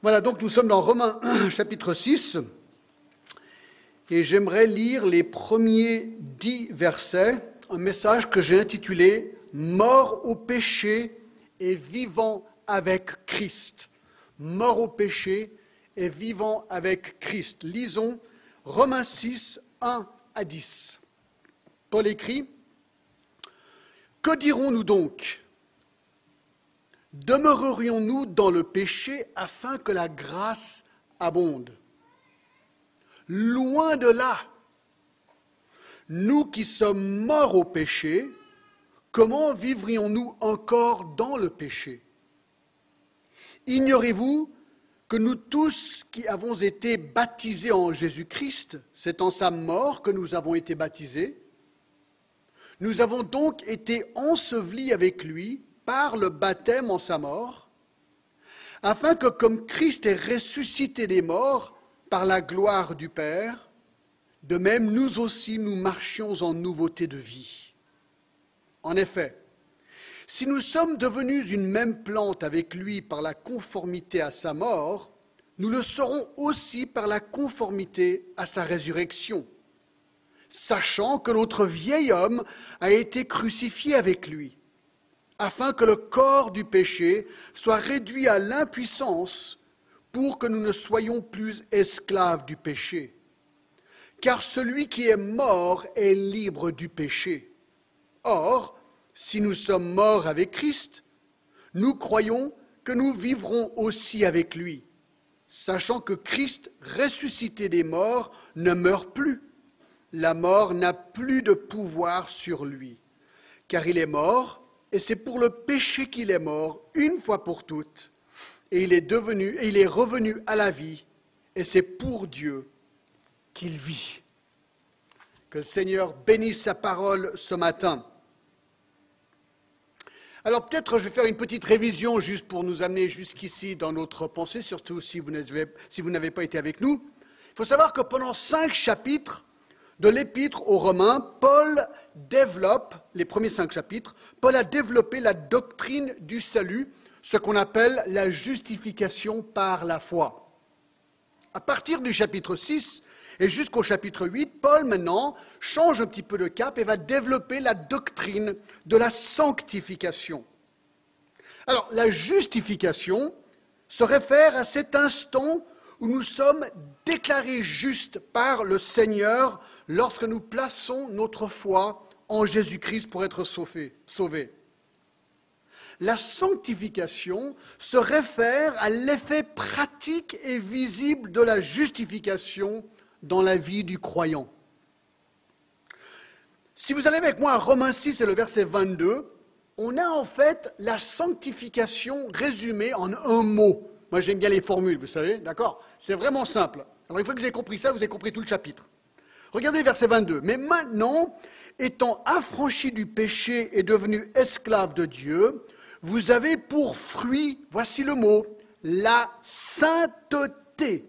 Voilà, donc nous sommes dans Romains chapitre 6, et j'aimerais lire les premiers dix versets, un message que j'ai intitulé Mort au péché et vivant avec Christ. Mort au péché et vivant avec Christ. Lisons Romains 6, 1 à 10. Paul écrit, Que dirons-nous donc? Demeurerions-nous dans le péché afin que la grâce abonde? Loin de là. Nous qui sommes morts au péché, comment vivrions-nous encore dans le péché? Ignorez-vous que nous tous qui avons été baptisés en Jésus-Christ, c'est en sa mort que nous avons été baptisés, nous avons donc été ensevelis avec lui par le baptême en sa mort, afin que comme Christ est ressuscité des morts par la gloire du Père, de même nous aussi nous marchions en nouveauté de vie. En effet, si nous sommes devenus une même plante avec lui par la conformité à sa mort, nous le serons aussi par la conformité à sa résurrection, sachant que notre vieil homme a été crucifié avec lui, afin que le corps du péché soit réduit à l'impuissance pour que nous ne soyons plus esclaves du péché. Car celui qui est mort est libre du péché. Or, si nous sommes morts avec Christ, nous croyons que nous vivrons aussi avec lui, sachant que Christ, ressuscité des morts, ne meurt plus. La mort n'a plus de pouvoir sur lui, car il est mort, et c'est pour le péché qu'il est mort, une fois pour toutes, et il est devenu, et il est revenu à la vie, et c'est pour Dieu qu'il vit. Que le Seigneur bénisse sa parole ce matin. Alors peut-être je vais faire une petite révision juste pour nous amener jusqu'ici dans notre pensée, surtout si vous n'avez pas été avec nous. Il faut savoir que pendant cinq chapitres de l'épître aux Romains, Paul développe, les premiers cinq chapitres, Paul a développé la doctrine du salut, ce qu'on appelle la justification par la foi. À partir du chapitre 6, et jusqu'au chapitre 8, Paul maintenant change un petit peu de cap et va développer la doctrine de la sanctification. Alors, la justification se réfère à cet instant où nous sommes déclarés justes par le Seigneur lorsque nous plaçons notre foi en Jésus-Christ pour être sauvés. La sanctification se réfère à l'effet pratique et visible de la justification dans la vie du croyant. Si vous allez avec moi à Romains 6 et le verset 22, on a en fait la sanctification résumée en un mot. Moi j'aime bien les formules, vous savez, d'accord? C'est vraiment simple. Alors une fois que vous avez compris ça, vous avez compris tout le chapitre. Regardez verset 22. Mais maintenant, étant affranchi du péché et devenu esclave de Dieu, vous avez pour fruit, voici le mot, la sainteté,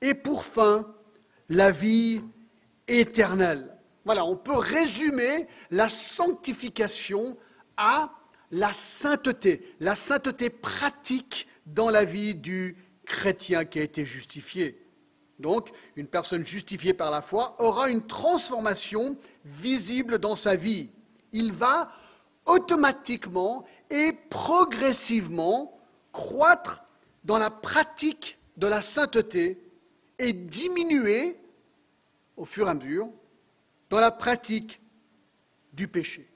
et pour fin, la vie éternelle. Voilà, on peut résumer la sanctification à la sainteté, la sainteté pratique dans la vie du chrétien qui a été justifié. Donc, une personne justifiée par la foi aura une transformation visible dans sa vie. Il va automatiquement et progressivement croître dans la pratique de la sainteté et diminuer au fur et à mesure dans la pratique du péché.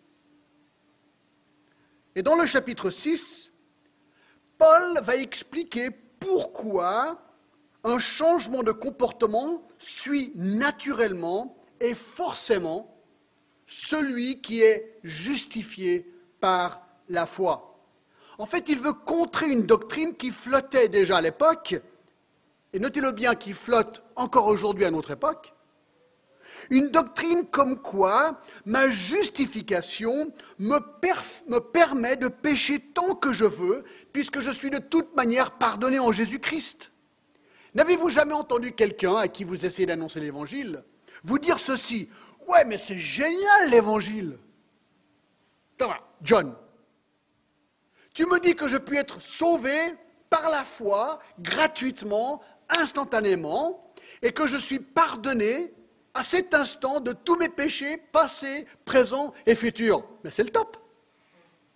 Et dans le chapitre 6, Paul va expliquer pourquoi un changement de comportement suit naturellement et forcément celui qui est justifié par la foi. En fait, il veut contrer une doctrine qui flottait déjà à l'époque, et notez-le bien, qui flotte encore aujourd'hui à notre époque, une doctrine comme quoi ma justification me, me, permet de pécher tant que je veux, puisque je suis de toute manière pardonné en Jésus-Christ. N'avez-vous jamais entendu quelqu'un à qui vous essayez d'annoncer l'Évangile vous dire ceci Ouais, mais c'est génial l'Évangile. John, tu me dis que je puis être sauvé par la foi, gratuitement, instantanément, et que je suis pardonné à cet instant de tous mes péchés passés, présents et futurs. Mais c'est le top.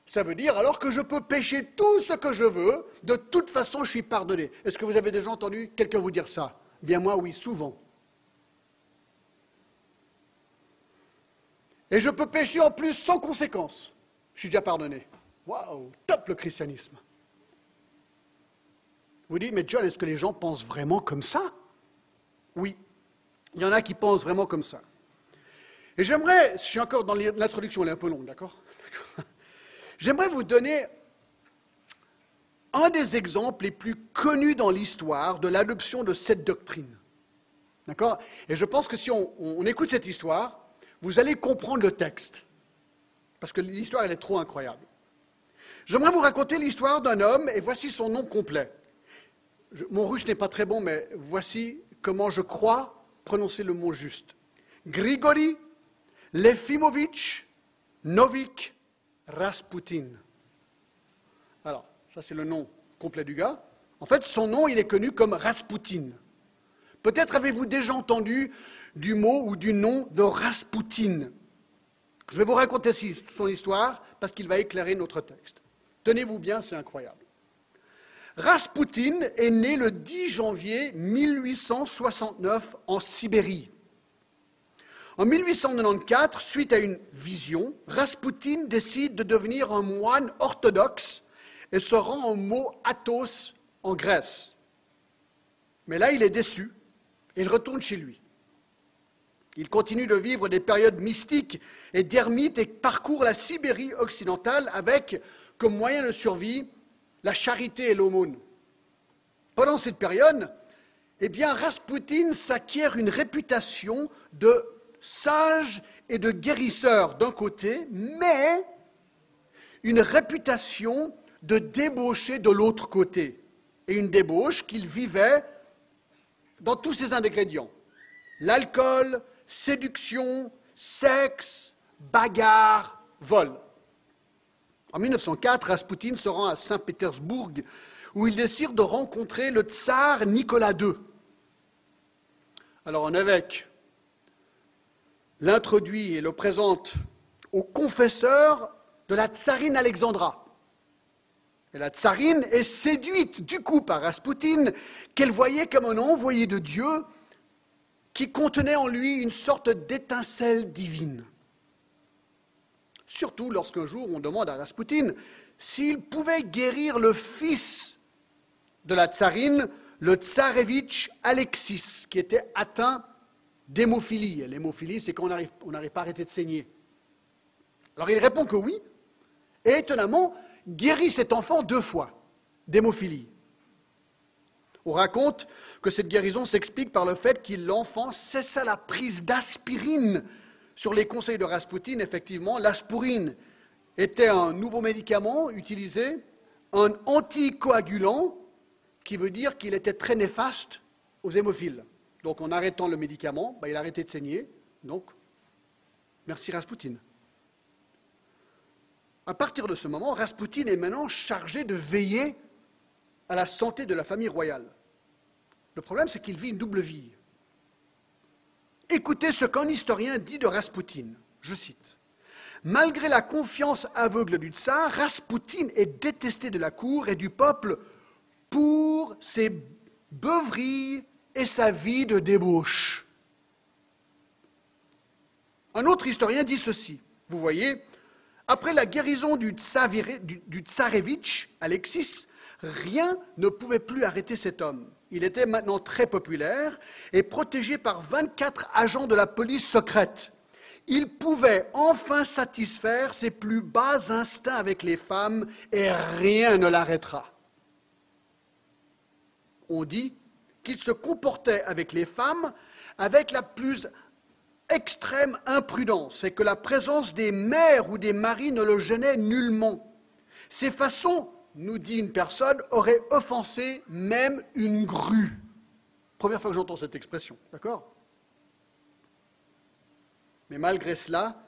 Ça veut dire alors que je peux pécher tout ce que je veux, de toute façon je suis pardonné. Est-ce que vous avez déjà entendu quelqu'un vous dire ça? Bien moi oui, souvent. Et je peux pécher en plus sans conséquence. Je suis déjà pardonné. Waouh, top le christianisme. Vous dites, mais John, est-ce que les gens pensent vraiment comme ça? Oui, il y en a qui pensent vraiment comme ça. Et j'aimerais, je suis encore dans l'introduction, elle est un peu longue, d'accord? J'aimerais vous donner un des exemples les plus connus dans l'histoire de l'adoption de cette doctrine. D'accord? Et je pense que si on, écoute cette histoire, vous allez comprendre le texte. Parce que l'histoire, elle est trop incroyable. J'aimerais vous raconter l'histoire d'un homme, et voici son nom complet. mon russe n'est pas très bon, mais voici comment je crois prononcer le mot juste. Grigori Lefimovitch Novik Rasputin. Alors, ça c'est le nom complet du gars. En fait, son nom, il est connu comme Rasputin. Peut-être avez-vous déjà entendu du mot ou du nom de Rasputin. Je vais vous raconter son histoire parce qu'il va éclairer notre texte. Tenez-vous bien, c'est incroyable. Rasputin est né le 10 janvier 1869 en Sibérie. En 1894, suite à une vision, Rasputin décide de devenir un moine orthodoxe et se rend en mot Athos en Grèce. Mais là, il est déçu et il retourne chez lui. Il continue de vivre des périodes mystiques et d'ermite et parcourt la Sibérie occidentale avec, comme moyen de survie, la charité et l'aumône. Pendant cette période, eh bien, Rasputin s'acquiert une réputation de sage et de guérisseur d'un côté, mais une réputation de débauché de l'autre côté. Et une débauche qu'il vivait dans tous ses ingrédients. L'alcool, séduction, sexe, bagarre, vol. En 1904, Rasputin se rend à Saint-Pétersbourg où il décide de rencontrer le tsar Nicolas II. Alors un évêque l'introduit et le présente au confesseur de la tsarine Alexandra. Et la tsarine est séduite du coup par Rasputin, qu'elle voyait comme un envoyé de Dieu qui contenait en lui une sorte d'étincelle divine. Surtout lorsqu'un jour on demande à Rasputin s'il pouvait guérir le fils de la tsarine, le tsarevitch Alexis, qui était atteint d'hémophilie. L'hémophilie, c'est quand on n'arrive pas à arrêter de saigner. Alors il répond que oui, et étonnamment, guérit cet enfant deux fois d'hémophilie. On raconte que cette guérison s'explique par le fait que l'enfant cessa la prise d'aspirine. Sur les conseils de Rasputin, effectivement, l'aspirine était un nouveau médicament utilisé, un anticoagulant, qui veut dire qu'il était très néfaste aux hémophiles. Donc en arrêtant le médicament, bah, il a arrêté de saigner. Donc, merci Rasputin. À partir de ce moment, Rasputin est maintenant chargé de veiller à la santé de la famille royale. Le problème, c'est qu'il vit une double vie. Écoutez ce qu'un historien dit de Rasputin. Je cite. Malgré la confiance aveugle du tsar, Rasputin est détesté de la cour et du peuple pour ses beuveries et sa vie de débauche. Un autre historien dit ceci. Vous voyez, après la guérison du, du tsarevitch, Alexis, rien ne pouvait plus arrêter cet homme. Il était maintenant très populaire et protégé par 24 agents de la police secrète. Il pouvait enfin satisfaire ses plus bas instincts avec les femmes et rien ne l'arrêtera. On dit qu'il se comportait avec les femmes avec la plus extrême imprudence et que la présence des mères ou des maris ne le gênait nullement. Ces façons nous dit une personne, aurait offensé même une grue. Première fois que j'entends cette expression, d'accord? Mais malgré cela,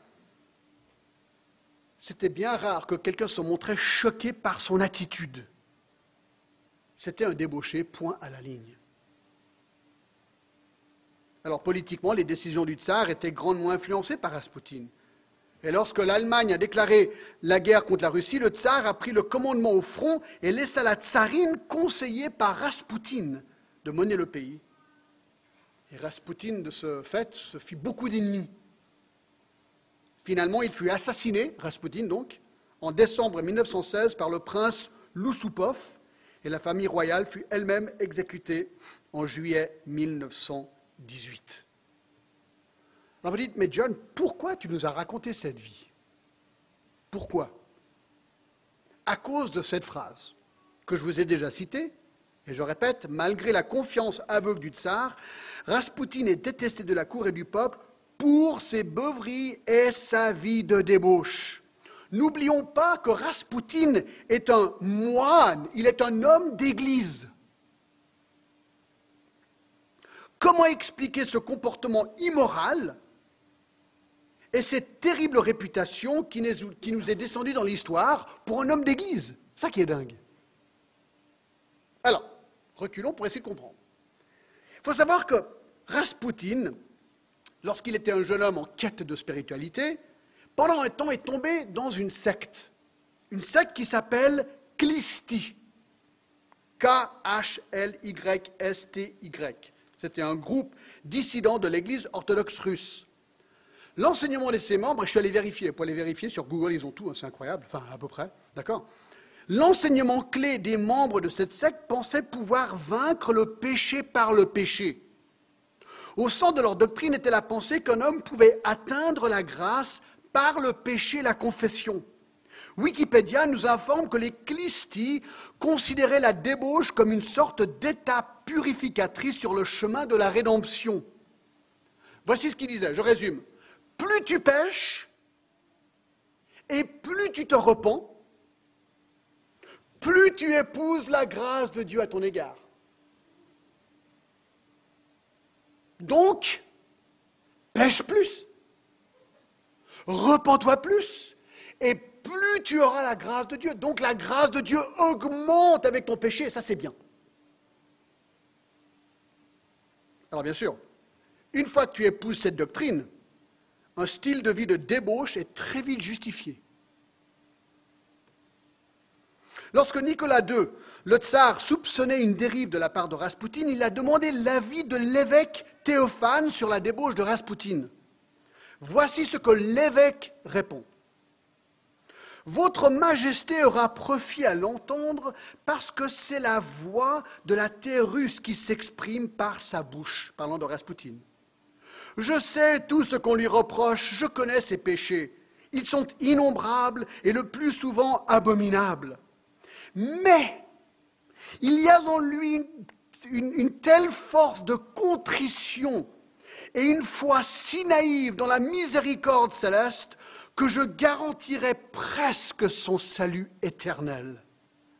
c'était bien rare que quelqu'un se montrait choqué par son attitude. C'était un débauché, point à la ligne. Alors politiquement, les décisions du tsar étaient grandement influencées par Raspoutine. Et lorsque l'Allemagne a déclaré la guerre contre la Russie, le tsar a pris le commandement au front et laissa la tsarine, conseillée par Raspoutine, de mener le pays. Et Raspoutine, de ce fait, se fit beaucoup d'ennemis. Finalement, il fut assassiné, Raspoutine donc, en décembre 1916 par le prince Lousoupov, et la famille royale fut elle-même exécutée en juillet 1918. Alors vous dites, mais John, pourquoi tu nous as raconté cette vie? Pourquoi? À cause de cette phrase que je vous ai déjà citée, et je répète, malgré la confiance aveugle du tsar, Raspoutine est détesté de la cour et du peuple pour ses beuveries et sa vie de débauche. N'oublions pas que Raspoutine est un moine, il est un homme d'église. Comment expliquer ce comportement immoral et cette terrible réputation qui nous est descendue dans l'histoire pour un homme d'église? Ça qui est dingue. Alors, reculons pour essayer de comprendre. Il faut savoir que Rasputin, lorsqu'il était un jeune homme en quête de spiritualité, pendant un temps est tombé dans une secte. Une secte qui s'appelle Klisti. K-H-L-Y-S-T-Y. C'était un groupe dissident de l'Église orthodoxe russe. L'enseignement de ses membres, je suis allé vérifier, pour les vérifier sur Google, ils ont tout, hein, c'est incroyable, enfin à peu près, d'accord L'enseignement clé des membres de cette secte pensait pouvoir vaincre le péché par le péché. Au centre de leur doctrine était la pensée qu'un homme pouvait atteindre la grâce par le péché, la confession. Wikipédia nous informe que les Clistis considéraient la débauche comme une sorte d'étape purificatrice sur le chemin de la rédemption. Voici ce qu'il disait, je résume plus tu pêches et plus tu te repens, plus tu épouses la grâce de Dieu à ton égard. Donc, pêche plus, repens-toi plus, et plus tu auras la grâce de Dieu. Donc la grâce de Dieu augmente avec ton péché, et ça c'est bien. Alors bien sûr, une fois que tu épouses cette doctrine, un style de vie de débauche est très vite justifié. Lorsque Nicolas II, le tsar, soupçonnait une dérive de la part de Raspoutine, il a demandé l'avis de l'évêque Théophane sur la débauche de Raspoutine. Voici ce que l'évêque répond. Votre Majesté aura profit à l'entendre parce que c'est la voix de la terre russe qui s'exprime par sa bouche, parlant de Raspoutine. Je sais tout ce qu'on lui reproche, je connais ses péchés. Ils sont innombrables et le plus souvent abominables. Mais il y a en lui une, telle force de contrition et une foi si naïve dans la miséricorde céleste que je garantirais presque son salut éternel.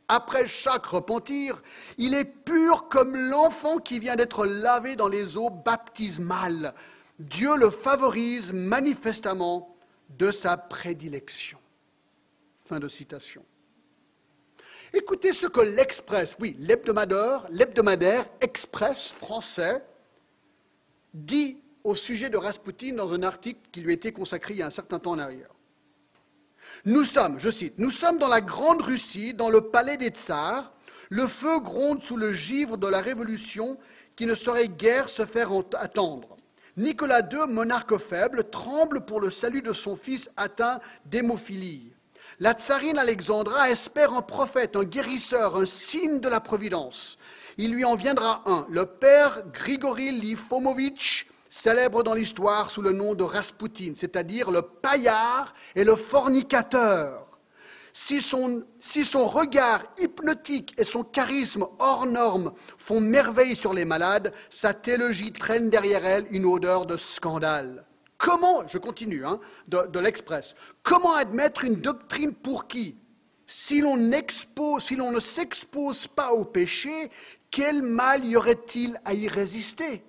Après chaque repentir, il est pur comme l'enfant qui vient d'être lavé dans les eaux baptismales. Dieu le favorise manifestement de sa prédilection. Fin de citation. Écoutez ce que l'Express, oui, l'hebdomadaire, l'hebdomadaire Express français, dit au sujet de Rasputin dans un article qui lui a été consacré il y a un certain temps en arrière. Nous sommes, je cite, nous sommes dans la Grande Russie, dans le palais des tsars, le feu gronde sous le givre de la révolution qui ne saurait guère se faire attendre. Nicolas II, monarque faible, tremble pour le salut de son fils atteint d'hémophilie. La tsarine Alexandra espère un prophète, un guérisseur, un signe de la providence. Il lui en viendra un, le père Grigori Lifomovitch, célèbre dans l'histoire sous le nom de Rasputin, c'est-à-dire le paillard et le fornicateur. Si son, regard hypnotique et son charisme hors norme font merveille sur les malades, sa théologie traîne derrière elle une odeur de scandale. Comment, je continue, hein, de, de l'Express, comment admettre une doctrine pour qui si l'on si l'on ne s'expose pas au péché, quel mal y aurait-il à y résister?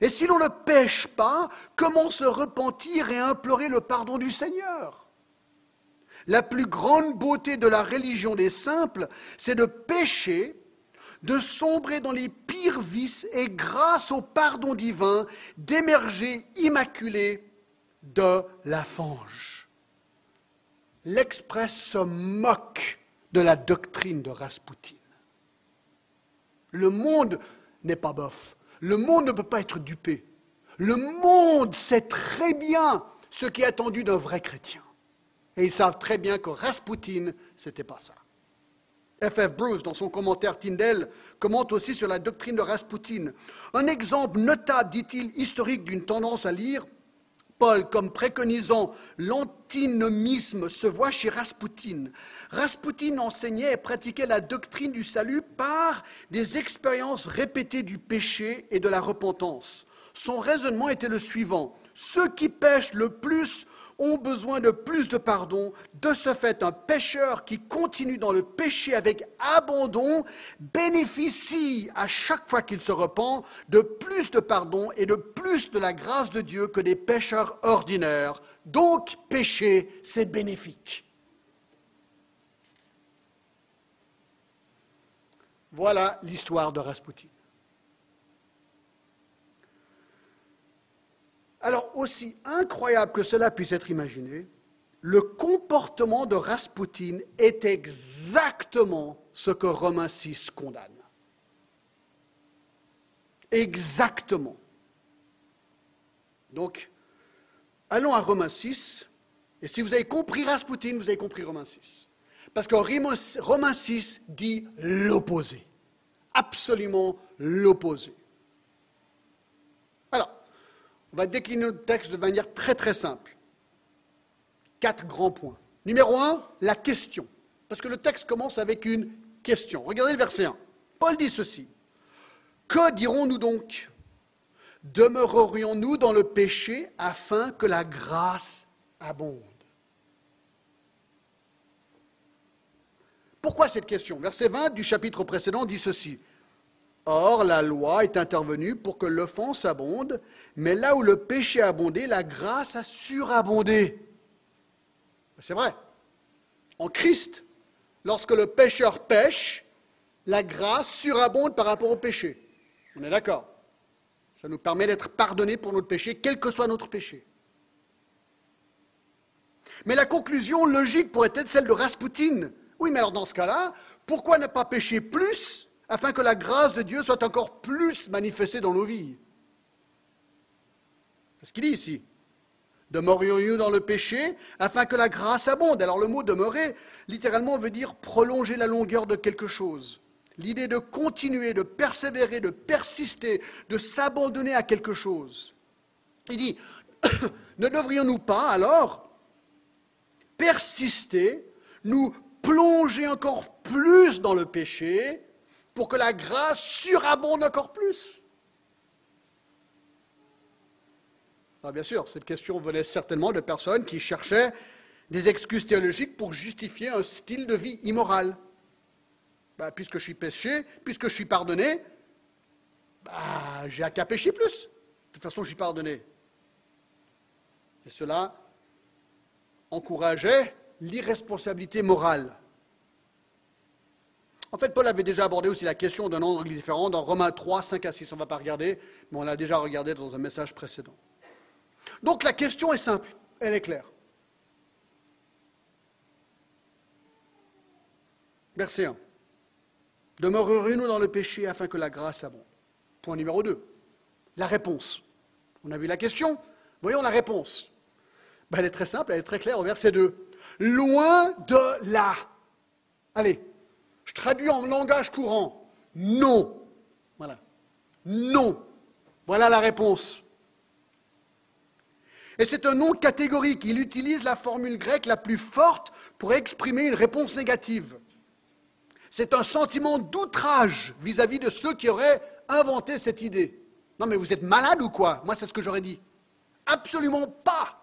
Et si l'on ne pêche pas, comment se repentir et implorer le pardon du Seigneur? La plus grande beauté de la religion des simples, c'est de pécher, de sombrer dans les pires vices et grâce au pardon divin, d'émerger immaculé de la fange. L'Express se moque de la doctrine de Rasputin. Le monde n'est pas bof. Le monde ne peut pas être dupé. Le monde sait très bien ce qui est attendu d'un vrai chrétien. Et ils savent très bien que Rasputin, n'était pas ça. F.F. Bruce, dans son commentaire Tyndale, commente aussi sur la doctrine de Rasputin. Un exemple notable, dit-il, historique d'une tendance à lire Paul comme préconisant l'antinomisme se voit chez Rasputin. Rasputin enseignait et pratiquait la doctrine du salut par des expériences répétées du péché et de la repentance. Son raisonnement était le suivant. Ceux qui pêchent le plus ont besoin de plus de pardon. De ce fait, un pécheur qui continue dans le péché avec abandon bénéficie à chaque fois qu'il se repent de plus de pardon et de plus de la grâce de Dieu que des pécheurs ordinaires. Donc, pécher, c'est bénéfique. Voilà l'histoire de Rasputin. Alors, aussi incroyable que cela puisse être imaginé, le comportement de Rasputin est exactement ce que Romains 6 condamne. Exactement. Donc, allons à Romains 6, et si vous avez compris Rasputin, vous avez compris Romains 6. Parce que Romains 6 dit l'opposé, absolument l'opposé. On va décliner le texte de manière très très simple. Quatre grands points. Numéro un, la question. Parce que le texte commence avec une question. Regardez le verset 1. Paul dit ceci. Que dirons-nous donc? Demeurerions-nous dans le péché afin que la grâce abonde? Pourquoi cette question? Verset 20 du chapitre précédent dit ceci. Or, la loi est intervenue pour que l'offense abonde, mais là où le péché a abondé, la grâce a surabondé. C'est vrai. En Christ, lorsque le pécheur pêche, la grâce surabonde par rapport au péché. On est d'accord Ça nous permet d'être pardonnés pour notre péché, quel que soit notre péché. Mais la conclusion logique pourrait être celle de Rasputin. Oui, mais alors dans ce cas-là, pourquoi ne pas pécher plus afin que la grâce de Dieu soit encore plus manifestée dans nos vies. C'est ce qu'il dit ici. Demeurions-nous dans le péché afin que la grâce abonde? Alors le mot demeurer, littéralement, veut dire prolonger la longueur de quelque chose. L'idée de continuer, de persévérer, de persister, de s'abandonner à quelque chose. Il dit, ne devrions-nous pas alors persister, nous plonger encore plus dans le péché pour que la grâce surabonde encore plus ah, Bien sûr, cette question venait certainement de personnes qui cherchaient des excuses théologiques pour justifier un style de vie immoral. Bah, puisque je suis péché, puisque je suis pardonné, bah, j'ai qu'à pécher plus. De toute façon, je pardonné. Et cela encourageait l'irresponsabilité morale. En fait, Paul avait déjà abordé aussi la question d'un angle différent dans Romains 3, 5 à 6. On ne va pas regarder, mais on l'a déjà regardé dans un message précédent. Donc la question est simple, elle est claire. Verset 1. Demeurerez-nous dans le péché afin que la grâce abonde Point numéro 2. La réponse. On a vu la question, voyons la réponse. Ben, elle est très simple, elle est très claire au verset 2. Loin de là. Allez, je traduis en langage courant. Non. Voilà. Non. Voilà la réponse. Et c'est un non catégorique. Il utilise la formule grecque la plus forte pour exprimer une réponse négative. C'est un sentiment d'outrage vis-à-vis de ceux qui auraient inventé cette idée. Non mais vous êtes malade ou quoi? Moi c'est ce que j'aurais dit. Absolument pas.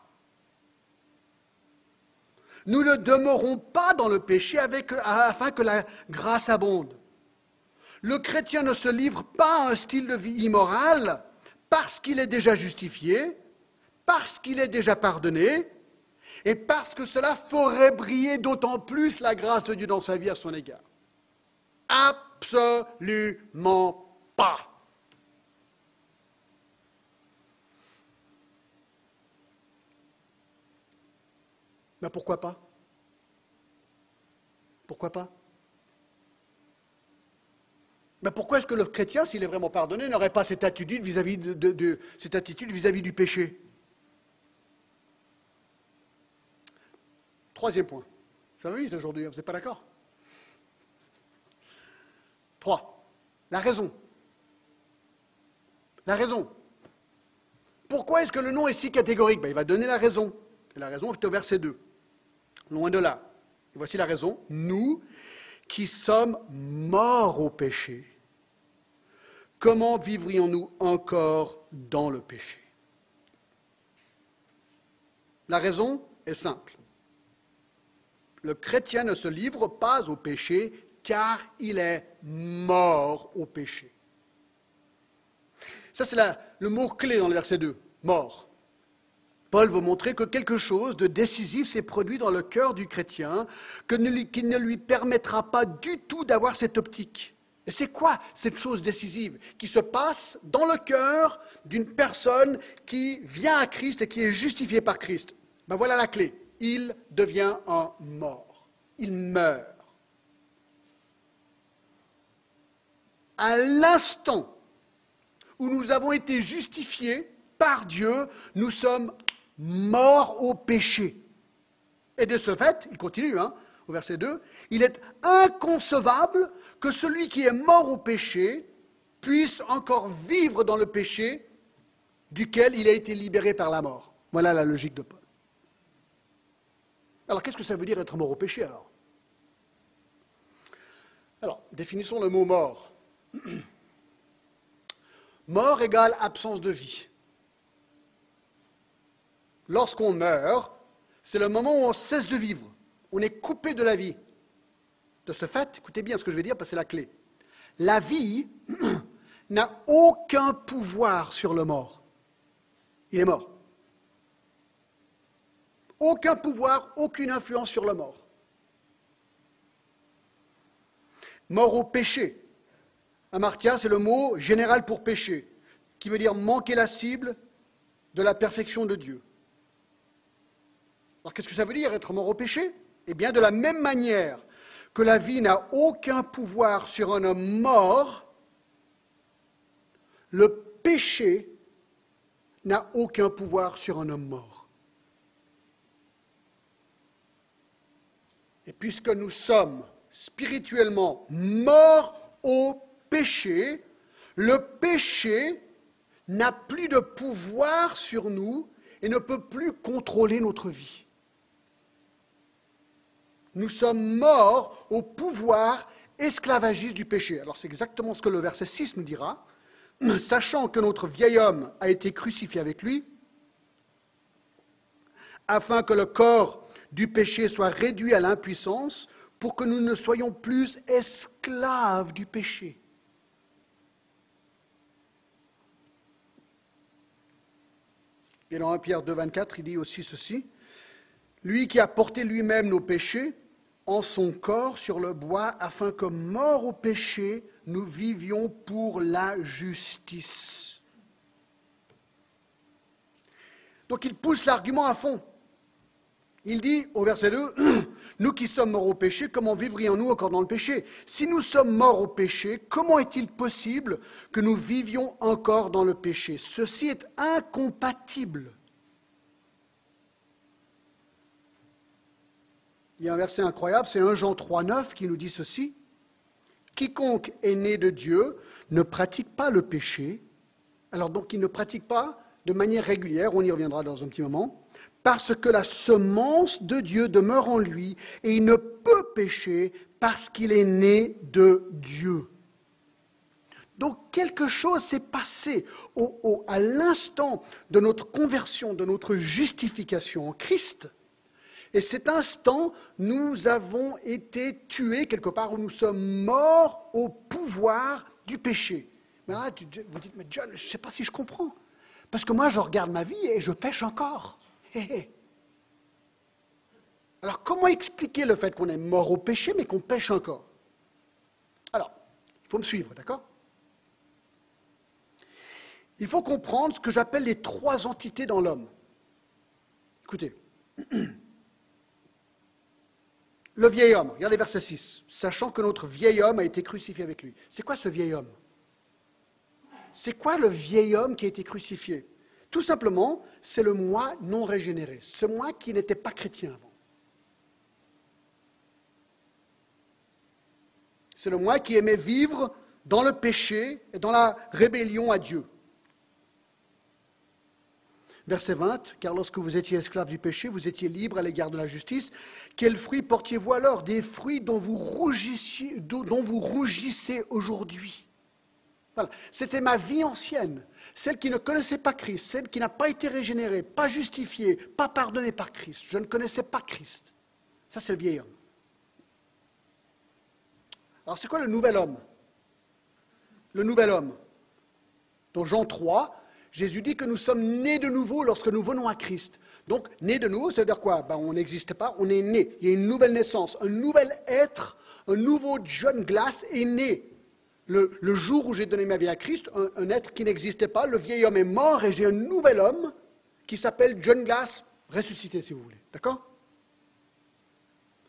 Nous ne demeurons pas dans le péché afin que la grâce abonde. Le chrétien ne se livre pas à un style de vie immoral parce qu'il est déjà justifié, parce qu'il est déjà pardonné, Et parce que cela ferait briller d'autant plus la grâce de Dieu dans sa vie à son égard. Absolument pas. Mais pourquoi pas? Pourquoi pas? Mais pourquoi est-ce que le chrétien, s'il est vraiment pardonné, n'aurait pas cette attitude vis-à-vis du péché? Troisième point. Ça vite aujourd'hui, hein, vous n'êtes pas d'accord? Trois. La raison. La raison. Pourquoi est-ce que le nom est si catégorique? Ben, Il va donner la raison. Et la raison est au verset 2. Loin de là. Voici la raison. Nous qui sommes morts au péché, comment vivrions-nous encore dans le péché? La raison est simple. Le chrétien ne se livre pas au péché car il est mort au péché. Ça, c'est le mot clé dans le verset 2, mort. Paul veut montrer que quelque chose de décisif s'est produit dans le cœur du chrétien, qu'il ne lui permettra pas du tout d'avoir cette optique. Et c'est quoi cette chose décisive qui se passe dans le cœur d'une personne qui vient à Christ et qui est justifiée par Christ? Ben voilà la clé. Il devient un mort. Il meurt. À l'instant où nous avons été justifiés par Dieu, nous sommes mort au péché. Et de ce fait, il continue, hein, au verset 2, il est inconcevable que celui qui est mort au péché puisse encore vivre dans le péché duquel il a été libéré par la mort. Voilà la logique de Paul. Alors qu'est-ce que ça veut dire être mort au péché alors? Alors, définissons le mot mort. Mort égale absence de vie lorsqu'on meurt, c'est le moment où on cesse de vivre. On est coupé de la vie. De ce fait, écoutez bien ce que je vais dire parce que c'est la clé. La vie n'a aucun pouvoir sur le mort. Il est mort. Aucun pouvoir, aucune influence sur le mort. Mort au péché. Amartya, c'est le mot général pour péché, qui veut dire manquer la cible de la perfection de Dieu. Alors qu'est-ce que ça veut dire être mort au péché? Eh bien, de la même manière que la vie n'a aucun pouvoir sur un homme mort, le péché n'a aucun pouvoir sur un homme mort. Et puisque nous sommes spirituellement morts au péché, le péché n'a plus de pouvoir sur nous et ne peut plus contrôler notre vie nous sommes morts au pouvoir esclavagiste du péché. Alors c'est exactement ce que le verset 6 nous dira. Sachant que notre vieil homme a été crucifié avec lui, afin que le corps du péché soit réduit à l'impuissance, pour que nous ne soyons plus esclaves du péché. Et dans 1 Pierre 2, 24, il dit aussi ceci Lui qui a porté lui-même nos péchés en son corps sur le bois, afin que, morts au péché, nous vivions pour la justice. Donc il pousse l'argument à fond. Il dit au verset 2, Nous qui sommes morts au péché, comment vivrions-nous encore dans le péché? Si nous sommes morts au péché, comment est-il possible que nous vivions encore dans le péché? Ceci est incompatible Il y a un verset incroyable, c'est 1 Jean 3, 9 qui nous dit ceci. Quiconque est né de Dieu ne pratique pas le péché. Alors donc il ne pratique pas de manière régulière, on y reviendra dans un petit moment, parce que la semence de Dieu demeure en lui et il ne peut pécher parce qu'il est né de Dieu. Donc quelque chose s'est passé à l'instant de notre conversion, de notre justification en Christ, et cet instant, nous avons été tués quelque part où nous sommes morts au pouvoir du péché. Mais là, vous dites, mais John, je ne sais pas si je comprends. Parce que moi, je regarde ma vie et je pêche encore. Alors comment expliquer le fait qu'on est mort au péché mais qu'on pêche encore? Alors, il faut me suivre, d'accord? Il faut comprendre ce que j'appelle les trois entités dans l'homme. Écoutez. Le vieil homme, regardez verset 6, sachant que notre vieil homme a été crucifié avec lui. C'est quoi ce vieil homme? C'est quoi le vieil homme qui a été crucifié? Tout simplement, c'est le moi non régénéré, ce moi qui n'était pas chrétien avant. C'est le moi qui aimait vivre dans le péché et dans la rébellion à Dieu. Verset 20, car lorsque vous étiez esclave du péché, vous étiez libre à l'égard de la justice. Quels fruits portiez-vous alors? Des fruits dont vous rougissez, dont vous rougissez aujourd'hui. Voilà. C'était ma vie ancienne, celle qui ne connaissait pas Christ, celle qui n'a pas été régénérée, pas justifiée, pas pardonnée par Christ. Je ne connaissais pas Christ. Ça, c'est le vieil homme. Alors, c'est quoi le nouvel homme? Le nouvel homme. Dans Jean 3, Jésus dit que nous sommes nés de nouveau lorsque nous venons à Christ. Donc, nés de nouveau, ça veut dire quoi? Ben, On n'existe pas, on est né. Il y a une nouvelle naissance, un nouvel être, un nouveau John Glass est né. Le, jour où j'ai donné ma vie à Christ, un, être qui n'existait pas, le vieil homme est mort et j'ai un nouvel homme qui s'appelle John Glass, ressuscité si vous voulez. D'accord?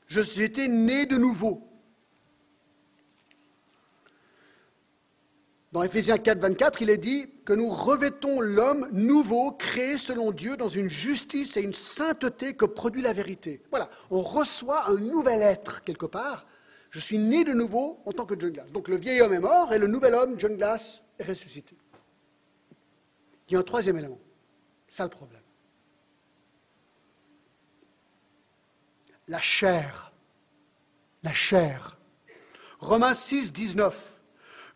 J'étais né de nouveau. Dans Éphésiens 4, 24, il est dit que nous revêtons l'homme nouveau, créé selon Dieu, dans une justice et une sainteté que produit la vérité. Voilà, on reçoit un nouvel être quelque part. Je suis né de nouveau en tant que John Glass. Donc le vieil homme est mort et le nouvel homme, John Glass, est ressuscité. Il y a un troisième élément. C'est le problème. La chair. La chair. Romains 6, 19.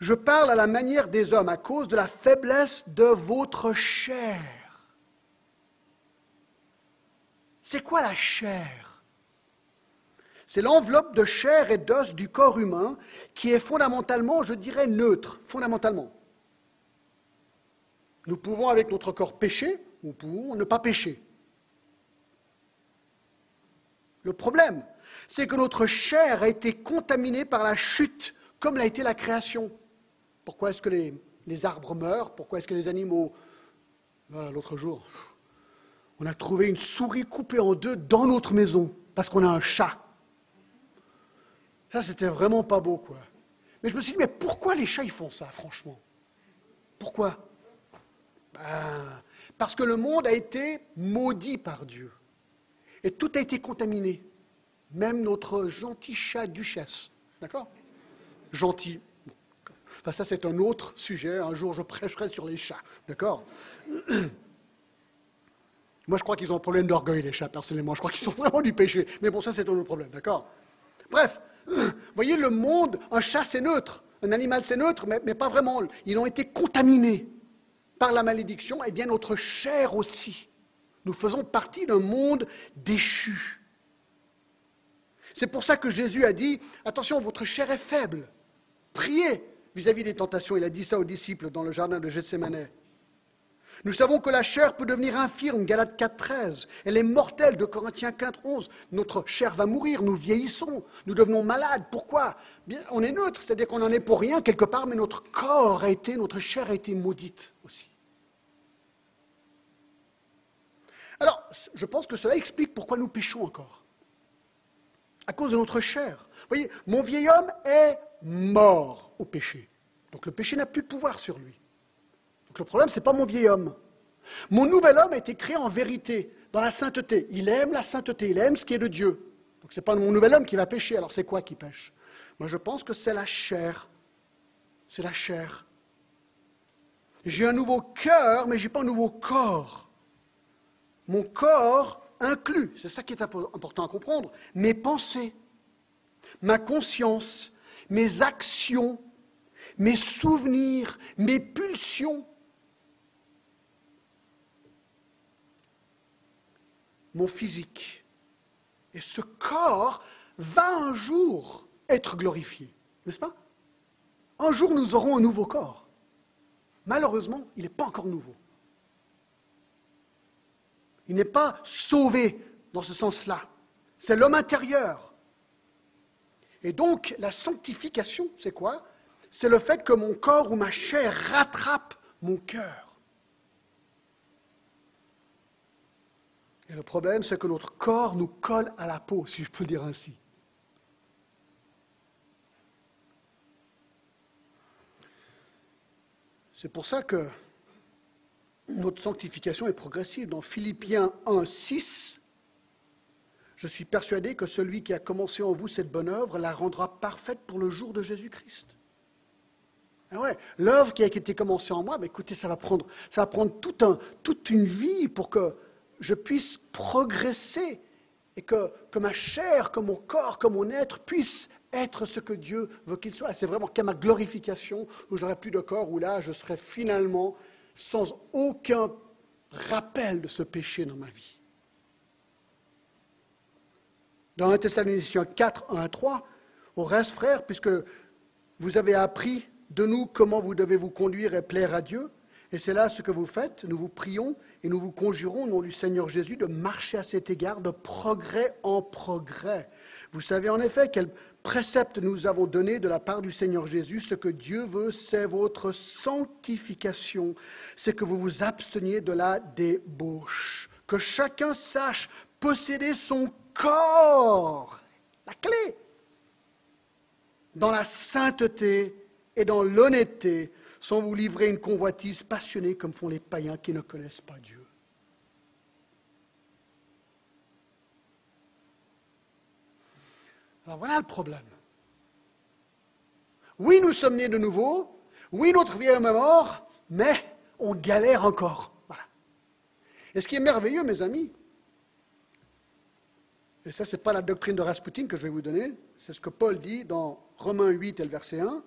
Je parle à la manière des hommes à cause de la faiblesse de votre chair. C'est quoi la chair? C'est l'enveloppe de chair et d'os du corps humain qui est fondamentalement, je dirais, neutre, fondamentalement. Nous pouvons avec notre corps pécher, ou nous pouvons ne pas pécher. Le problème, c'est que notre chair a été contaminée par la chute, comme l'a été la création. Pourquoi est-ce que les, arbres meurent? Pourquoi est-ce que les animaux... L'autre jour, on a trouvé une souris coupée en deux dans notre maison parce qu'on a un chat. Ça, c'était vraiment pas beau, quoi. Mais je me suis dit, mais pourquoi les chats, ils font ça, franchement? Pourquoi? Ben, Parce que le monde a été maudit par Dieu. Et tout a été contaminé. Même notre gentil chat duchesse. D'accord? Gentil. Enfin, ça, c'est un autre sujet. Un jour, je prêcherai sur les chats. D'accord? Moi, je crois qu'ils ont un problème d'orgueil, les chats, personnellement. Je crois qu'ils sont vraiment du péché. Mais bon, ça, c'est un autre problème. D'accord? Bref, voyez, le monde, un chat, c'est neutre. Un animal, c'est neutre, mais, mais, pas vraiment. Ils ont été contaminés par la malédiction, et bien notre chair aussi. Nous faisons partie d'un monde déchu. C'est pour ça que Jésus a dit, attention, votre chair est faible. Priez vis-à-vis des tentations. Il a dit ça aux disciples dans le jardin de Gethsemane. Nous savons que la chair peut devenir infirme, Galate 4, 13. Elle est mortelle, de Corinthiens 4, 11. Notre chair va mourir, nous vieillissons, nous devenons malades. Pourquoi? On est neutre, c'est-à-dire qu'on n'en est pour rien quelque part, mais notre corps a été, notre chair a été maudite aussi. Alors, je pense que cela explique pourquoi nous péchons encore. À cause de notre chair. Vous voyez, mon vieil homme est mort au péché. Donc le péché n'a plus de pouvoir sur lui. Donc le problème, ce n'est pas mon vieil homme. Mon nouvel homme a été créé en vérité, dans la sainteté. Il aime la sainteté, il aime ce qui est de Dieu. Donc ce n'est pas mon nouvel homme qui va pécher. Alors c'est quoi qui pêche? Moi je pense que c'est la chair. C'est la chair. J'ai un nouveau cœur, mais je n'ai pas un nouveau corps. Mon corps inclut, c'est ça qui est important à comprendre, mes pensées, ma conscience, mes actions, mes souvenirs, mes pulsions. Mon physique. Et ce corps va un jour être glorifié, n'est-ce pas? Un jour, nous aurons un nouveau corps. Malheureusement, il n'est pas encore nouveau. Il n'est pas sauvé dans ce sens-là. C'est l'homme intérieur. Et donc, la sanctification, c'est quoi? C'est le fait que mon corps ou ma chair rattrape mon cœur. Et le problème, c'est que notre corps nous colle à la peau, si je peux dire ainsi. C'est pour ça que notre sanctification est progressive. Dans Philippiens 1, 6, je suis persuadé que celui qui a commencé en vous cette bonne œuvre la rendra parfaite pour le jour de Jésus-Christ. Ah ouais, l'œuvre qui a été commencée en moi, mais écoutez, ça va prendre, ça va prendre toute une vie pour que je puisse progresser et que, que ma chair, que mon corps, que mon être puisse être ce que Dieu veut qu'il soit. C'est vraiment qu'à ma glorification, où j'aurai plus de corps, où là, je serai finalement sans aucun rappel de ce péché dans ma vie. Dans 1 Thessaloniciens 4, 1 à 3, au reste, frères, puisque vous avez appris de nous comment vous devez vous conduire et plaire à Dieu, et c'est là ce que vous faites, nous vous prions et nous vous conjurons au nom du Seigneur Jésus de marcher à cet égard de progrès en progrès. Vous savez en effet quel précepte nous avons donné de la part du Seigneur Jésus. Ce que Dieu veut, c'est votre sanctification, c'est que vous vous absteniez de la débauche, que chacun sache posséder son corps, la clé, dans la sainteté et dans l'honnêteté, sans vous livrer une convoitise passionnée comme font les païens qui ne connaissent pas Dieu. Alors voilà le problème. Oui, nous sommes nés de nouveau, oui, notre vie est mort, mais on galère encore. Voilà. Et ce qui est merveilleux, mes amis, et ça, ce n'est pas la doctrine de Rasputin que je vais vous donner, c'est ce que Paul dit dans Romains 8 et le verset 1.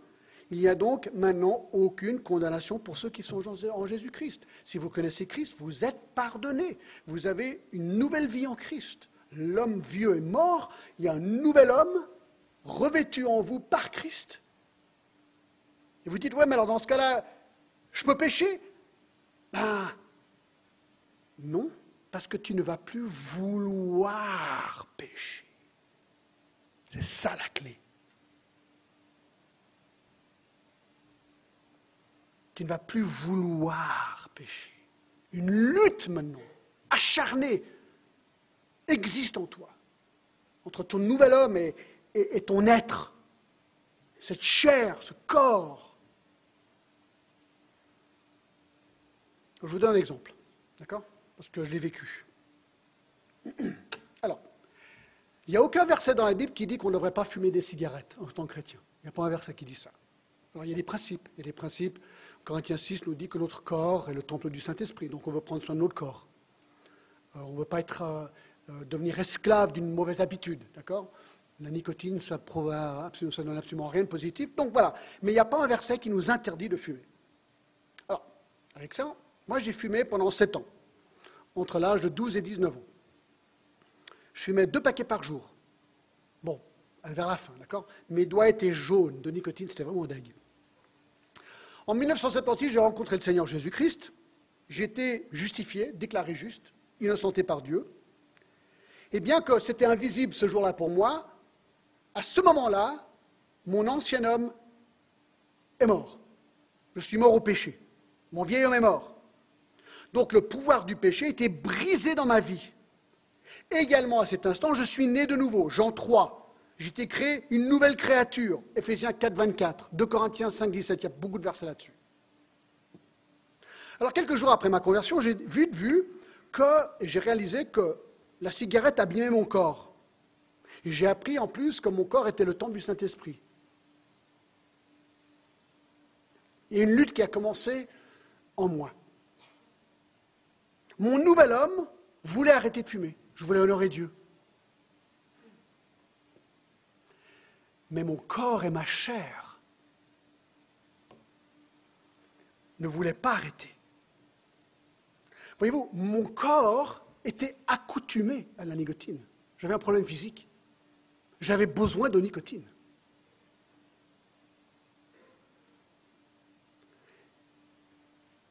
Il n'y a donc maintenant aucune condamnation pour ceux qui sont en Jésus-Christ. Si vous connaissez Christ, vous êtes pardonné. Vous avez une nouvelle vie en Christ. L'homme vieux est mort, il y a un nouvel homme revêtu en vous par Christ. Et vous dites, ouais, mais alors dans ce cas-là, je peux pécher? Ben, non, parce que tu ne vas plus vouloir pécher. C'est ça la clé. Tu ne vas plus vouloir pécher. Une lutte maintenant, acharnée, existe en toi, entre ton nouvel homme et, ton être, cette chair, ce corps. Je vous donne un exemple, d'accord? Parce que je l'ai vécu. Alors, il n'y a aucun verset dans la Bible qui dit qu'on ne devrait pas fumer des cigarettes en tant que chrétien. Il n'y a pas un verset qui dit ça. Alors, il y a des principes. Il y a des principes Corinthiens 6 nous dit que notre corps est le temple du Saint-Esprit, donc on veut prendre soin de notre corps. Euh, on ne veut pas être, euh, euh, devenir esclave d'une mauvaise habitude, d'accord? La nicotine, ça ne donne absolument rien de positif. Donc voilà, mais il n'y a pas un verset qui nous interdit de fumer. Alors, avec ça, moi j'ai fumé pendant 7 ans, entre l'âge de 12 et 19 ans. Je fumais deux paquets par jour. Bon, vers la fin, d'accord? Mes doigts étaient jaunes de nicotine, c'était vraiment dingue. En 1976, j'ai rencontré le Seigneur Jésus-Christ. J'étais justifié, déclaré juste, innocenté par Dieu. Et bien que c'était invisible ce jour-là pour moi, à ce moment-là, mon ancien homme est mort. Je suis mort au péché. Mon vieil homme est mort. Donc le pouvoir du péché était brisé dans ma vie. Également à cet instant, je suis né de nouveau. Jean 3, J'étais créé une nouvelle créature. Ephésiens 4, 24, 2 Corinthiens 5, 17, il y a beaucoup de versets là-dessus. Alors, quelques jours après ma conversion, j'ai vu de vue que j'ai réalisé que la cigarette abîmait mon corps. Et j'ai appris en plus que mon corps était le temple du Saint-Esprit. Il y a une lutte qui a commencé en moi. Mon nouvel homme voulait arrêter de fumer. Je voulais honorer Dieu. mais mon corps et ma chair ne voulaient pas arrêter. Voyez-vous, mon corps était accoutumé à la nicotine. J'avais un problème physique. J'avais besoin de nicotine.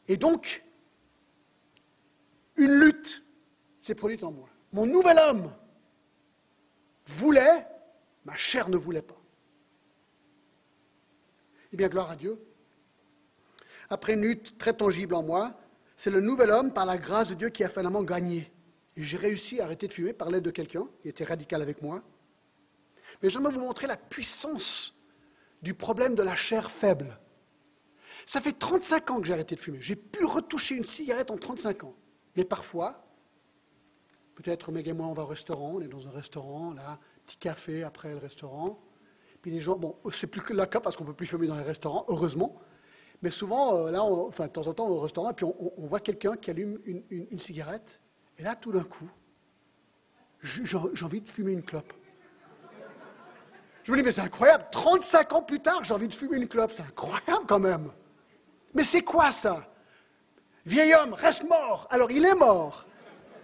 Et donc, une lutte s'est produite en moi. Mon nouvel homme voulait, ma chair ne voulait pas. Eh bien, gloire à Dieu. Après une lutte très tangible en moi, c'est le nouvel homme, par la grâce de Dieu, qui a finalement gagné. J'ai réussi à arrêter de fumer par l'aide de quelqu'un qui était radical avec moi. Mais j'aimerais vous montrer la puissance du problème de la chair faible. Ça fait 35 ans que j'ai arrêté de fumer. J'ai pu retoucher une cigarette en 35 ans. Mais parfois, peut-être Meg et moi, on va au restaurant, on est dans un restaurant, là, petit café après le restaurant. Puis les gens, bon, c'est plus que le cas parce qu'on ne peut plus fumer dans les restaurants, heureusement. Mais souvent, euh, là, enfin, de temps en temps, au restaurant, puis on, voit quelqu'un qui allume une, cigarette, et là, tout d'un coup, j'ai envie de fumer une clope. Je me dis, mais c'est incroyable, 35 ans plus tard, j'ai envie de fumer une clope, c'est incroyable quand même. Mais c'est quoi ça? Vieil homme, reste mort. Alors il est mort.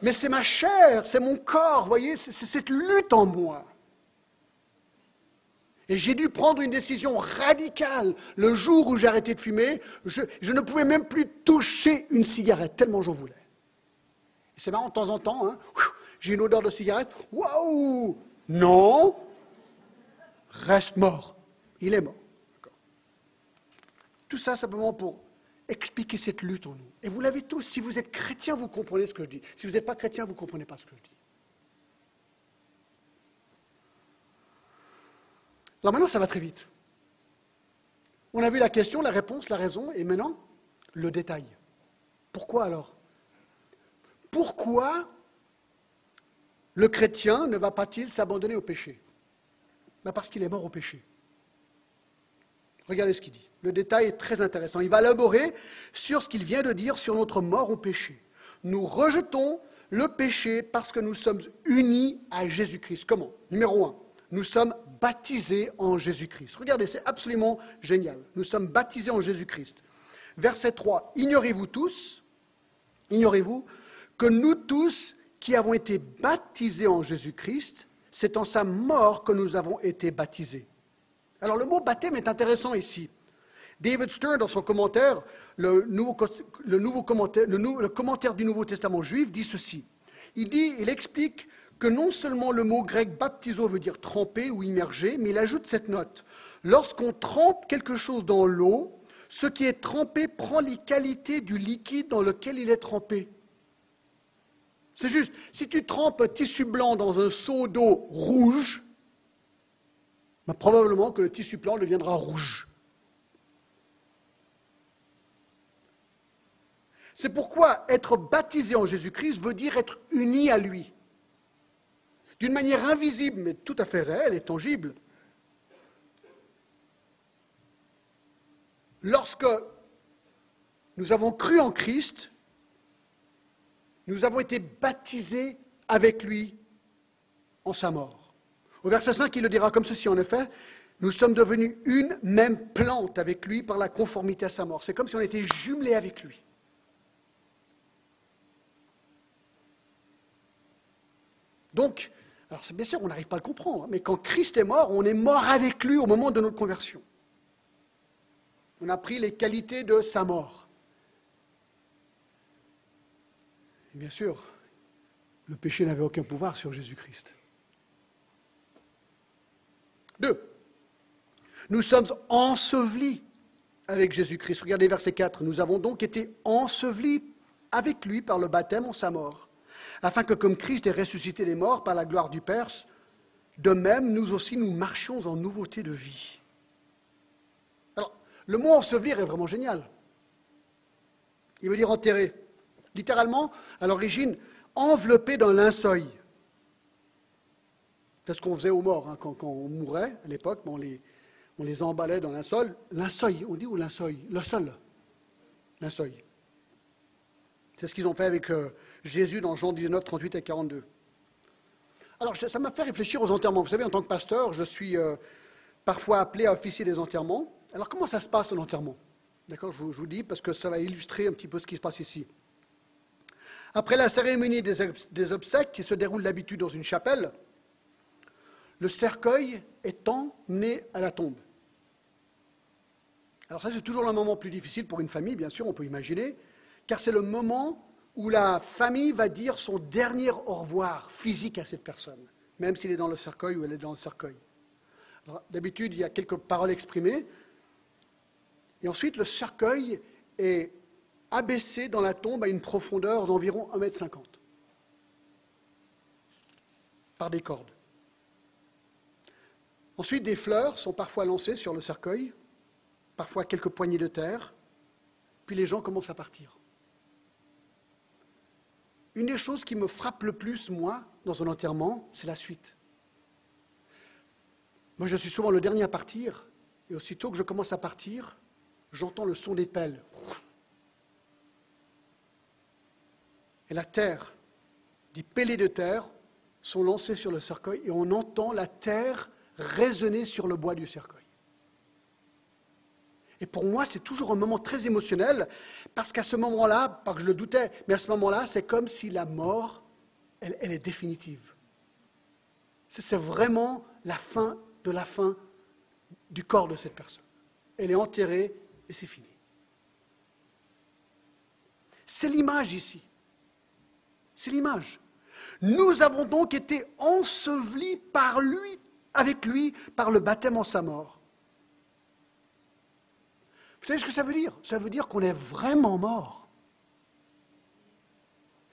Mais c'est ma chair, c'est mon corps, voyez, c'est cette lutte en moi. Et j'ai dû prendre une décision radicale. Le jour où j'ai arrêté de fumer, je, ne pouvais même plus toucher une cigarette, tellement j'en voulais. C'est marrant, de temps en temps, hein, j'ai une odeur de cigarette. Waouh Non Reste mort. Il est mort. Tout ça simplement pour expliquer cette lutte en nous. Et vous l'avez tous. Si vous êtes chrétien, vous comprenez ce que je dis. Si vous n'êtes pas chrétien, vous ne comprenez pas ce que je dis. Alors maintenant, ça va très vite. On a vu la question, la réponse, la raison, et maintenant, le détail. Pourquoi alors? Pourquoi le chrétien ne va pas-il s'abandonner au péché? Ben Parce qu'il est mort au péché. Regardez ce qu'il dit. Le détail est très intéressant. Il va élaborer sur ce qu'il vient de dire sur notre mort au péché. Nous rejetons le péché parce que nous sommes unis à Jésus-Christ. Comment? Numéro un, nous sommes baptisés en Jésus-Christ. Regardez, c'est absolument génial. Nous sommes baptisés en Jésus-Christ. Verset 3, ignorez-vous tous, ignorez-vous que nous tous qui avons été baptisés en Jésus-Christ, c'est en sa mort que nous avons été baptisés. Alors le mot baptême est intéressant ici. David Stern, dans son commentaire, le, commentaire du Nouveau Testament juif, dit ceci. Il dit, il explique que non seulement le mot grec baptizo veut dire tremper ou immerger, mais il ajoute cette note. Lorsqu'on trempe quelque chose dans l'eau, ce qui est trempé prend les qualités du liquide dans lequel il est trempé. C'est juste, si tu trempes un tissu blanc dans un seau d'eau rouge, ben, probablement que le tissu blanc deviendra rouge. C'est pourquoi être baptisé en Jésus-Christ veut dire être uni à lui d'une manière invisible, mais tout à fait réelle et tangible. Lorsque nous avons cru en Christ, nous avons été baptisés avec lui en sa mort. Au verset 5, il le dira comme ceci, en effet, nous sommes devenus une même plante avec lui par la conformité à sa mort. C'est comme si on était jumelés avec lui. Donc, alors, bien sûr, on n'arrive pas à le comprendre, mais quand Christ est mort, on est mort avec lui au moment de notre conversion. On a pris les qualités de sa mort. Bien sûr, le péché n'avait aucun pouvoir sur Jésus-Christ. Deux, nous sommes ensevelis avec Jésus-Christ. Regardez verset 4. Nous avons donc été ensevelis avec lui par le baptême en sa mort afin que comme Christ est ressuscité des morts par la gloire du Père, de même nous aussi nous marchions en nouveauté de vie. Alors, le mot ensevelir est vraiment génial. Il veut dire enterrer. Littéralement, à l'origine, enveloppé dans linceul. C'est ce qu'on faisait aux morts. Hein, quand, on mourait, à l'époque, on les, on les emballait dans linceul. Linceul, on dit ou linceul Le sol. Linceul. C'est ce qu'ils ont fait avec euh, Jésus dans Jean 19, 38 et 42. Alors ça m'a fait réfléchir aux enterrements. Vous savez, en tant que pasteur, je suis euh, parfois appelé à officier des enterrements. Alors comment ça se passe l'enterrement D'accord, je, vous dis parce que ça va illustrer un petit peu ce qui se passe ici. Après la cérémonie des, obsèques qui se déroule d'habitude dans une chapelle, le cercueil est emmené à la tombe. Alors ça, c'est toujours le moment plus difficile pour une famille, bien sûr, on peut imaginer, car c'est le moment où la famille va dire son dernier au revoir physique à cette personne. même s'il est dans le cercueil ou elle est dans le cercueil. D'habitude, il y a quelques paroles exprimées, et ensuite le cercueil est abaissé dans la tombe à une profondeur d'environ 1,50 m par des cordes. Ensuite, des fleurs sont parfois lancées sur le cercueil, parfois quelques poignées de terre, puis les gens commencent à partir. Une des choses qui me frappe le plus, moi, dans un enterrement, c'est la suite. Moi, je suis souvent le dernier à partir, et aussitôt que je commence à partir, j'entends le son des pelles. Et la terre, des pellets de terre sont lancés sur le cercueil, et on entend la terre résonner sur le bois du cercueil. Et pour moi, c'est toujours un moment très émotionnel, parce qu'à ce moment-là, pas que je le doutais, mais à ce moment-là, c'est comme si la mort, elle, elle est définitive. C'est vraiment la fin de la fin du corps de cette personne. Elle est enterrée et c'est fini. C'est l'image ici. C'est l'image. Nous avons donc été ensevelis par lui, avec lui, par le baptême en sa mort. Vous savez ce que ça veut dire? Ça veut dire qu'on est vraiment mort.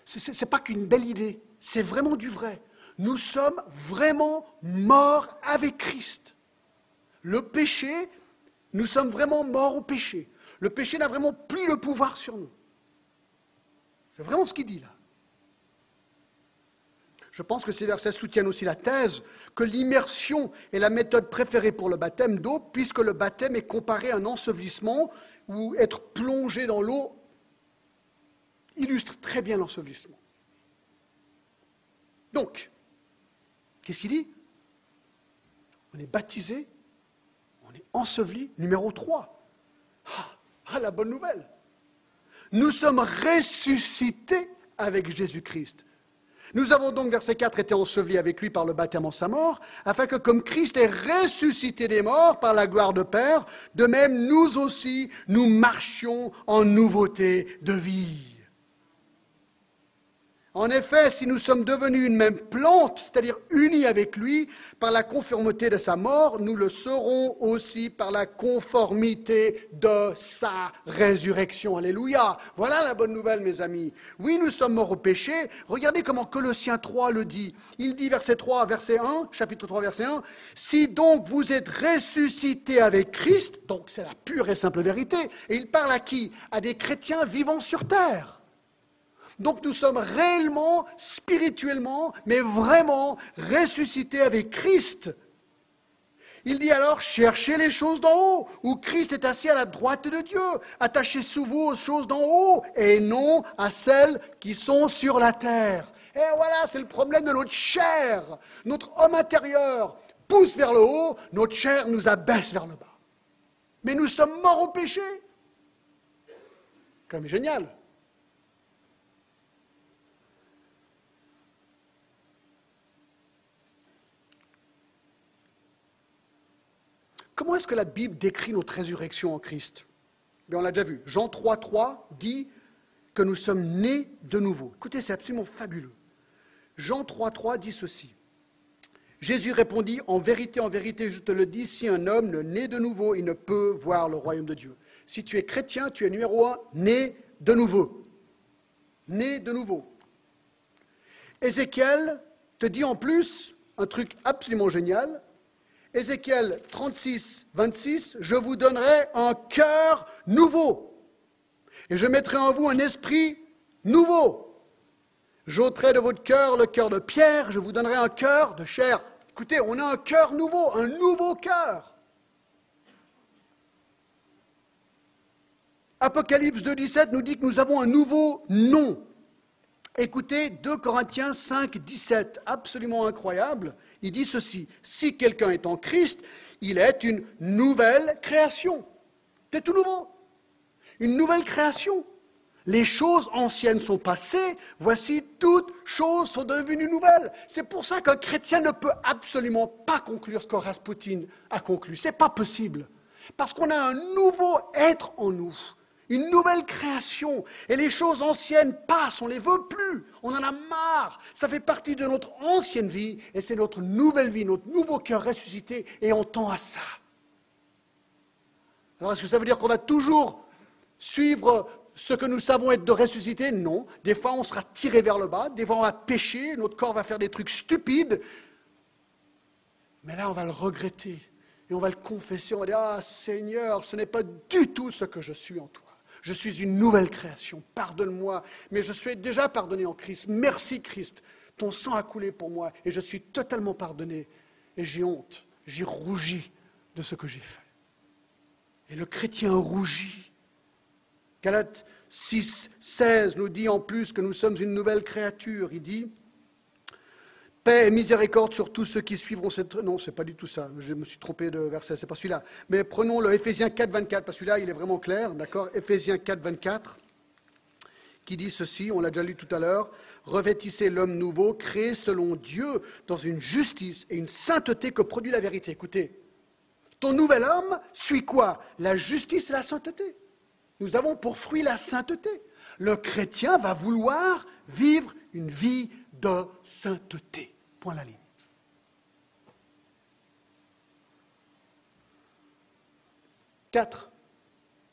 Ce n'est pas qu'une belle idée, c'est vraiment du vrai. Nous sommes vraiment morts avec Christ. Le péché, nous sommes vraiment morts au péché. Le péché n'a vraiment plus le pouvoir sur nous. C'est vraiment ce qu'il dit là. Je pense que ces versets soutiennent aussi la thèse que l'immersion est la méthode préférée pour le baptême d'eau, puisque le baptême est comparé à un ensevelissement ou être plongé dans l'eau illustre très bien l'ensevelissement. Donc, qu'est-ce qu'il dit? On est baptisé, on est enseveli, numéro 3. Ah, ah, la bonne nouvelle Nous sommes ressuscités avec Jésus-Christ. Nous avons donc, verset 4, été ensevelis avec lui par le baptême en sa mort, afin que comme Christ est ressuscité des morts par la gloire de Père, de même nous aussi, nous marchions en nouveauté de vie. En effet, si nous sommes devenus une même plante, c'est-à-dire unis avec lui par la conformité de sa mort, nous le serons aussi par la conformité de sa résurrection. Alléluia. Voilà la bonne nouvelle, mes amis. Oui, nous sommes morts au péché. Regardez comment Colossiens 3 le dit. Il dit, verset 3, verset 1, chapitre 3, verset 1, Si donc vous êtes ressuscités avec Christ, donc c'est la pure et simple vérité, et il parle à qui? À des chrétiens vivant sur terre. Donc nous sommes réellement, spirituellement, mais vraiment ressuscités avec Christ. Il dit alors, cherchez les choses d'en haut, où Christ est assis à la droite de Dieu. Attachez sous vous aux choses d'en haut, et non à celles qui sont sur la terre. Et voilà, c'est le problème de notre chair. Notre homme intérieur pousse vers le haut, notre chair nous abaisse vers le bas. Mais nous sommes morts au péché. Comme génial. Comment est-ce que la Bible décrit notre résurrection en Christ? On l'a déjà vu. Jean 3, 3 dit que nous sommes nés de nouveau. Écoutez, c'est absolument fabuleux. Jean 3, 3 dit ceci. Jésus répondit, En vérité, en vérité, je te le dis, si un homme ne naît de nouveau, il ne peut voir le royaume de Dieu. Si tu es chrétien, tu es numéro un, né de nouveau. Né de nouveau. Ézéchiel te dit en plus un truc absolument génial. Ézéchiel 36, 26, je vous donnerai un cœur nouveau. Et je mettrai en vous un esprit nouveau. J'ôterai de votre cœur le cœur de pierre, je vous donnerai un cœur de chair. Écoutez, on a un cœur nouveau, un nouveau cœur. Apocalypse 2.17 nous dit que nous avons un nouveau nom. Écoutez 2 Corinthiens 5, 17, absolument incroyable. Il dit ceci, si quelqu'un est en Christ, il est une nouvelle création. C'est tout nouveau. Une nouvelle création. Les choses anciennes sont passées, voici toutes choses sont devenues nouvelles. C'est pour ça qu'un chrétien ne peut absolument pas conclure ce que Rasputin a conclu. Ce n'est pas possible. Parce qu'on a un nouveau être en nous, une nouvelle création. Et les choses anciennes passent, on ne les veut plus, on en a marre. Ça fait partie de notre ancienne vie et c'est notre nouvelle vie, notre nouveau cœur ressuscité et on tend à ça. Alors est-ce que ça veut dire qu'on va toujours suivre ce que nous savons être de ressuscité? Non. Des fois on sera tiré vers le bas, des fois on va pécher, notre corps va faire des trucs stupides. Mais là on va le regretter et on va le confesser, on va dire, ah Seigneur, ce n'est pas du tout ce que je suis en toi. Je suis une nouvelle création, pardonne-moi, mais je suis déjà pardonné en Christ. Merci Christ, ton sang a coulé pour moi et je suis totalement pardonné. Et j'ai honte, j'ai rougi de ce que j'ai fait. Et le chrétien rougit. Galates 6, 16 nous dit en plus que nous sommes une nouvelle créature. Il dit, Paix et miséricorde sur tous ceux qui suivront cette... Non, c'est pas du tout ça. Je me suis trompé de verset, c'est pas celui-là. Mais prenons le Éphésiens 4, 24, parce que celui-là, il est vraiment clair, d'accord? Éphésiens 4, 24, qui dit ceci, on l'a déjà lu tout à l'heure, revêtissez l'homme nouveau, créé selon Dieu, dans une justice et une sainteté que produit la vérité. Écoutez, ton nouvel homme suit quoi? La justice et la sainteté. Nous avons pour fruit la sainteté. Le chrétien va vouloir vivre une vie de sainteté. Point la ligne. Quatre,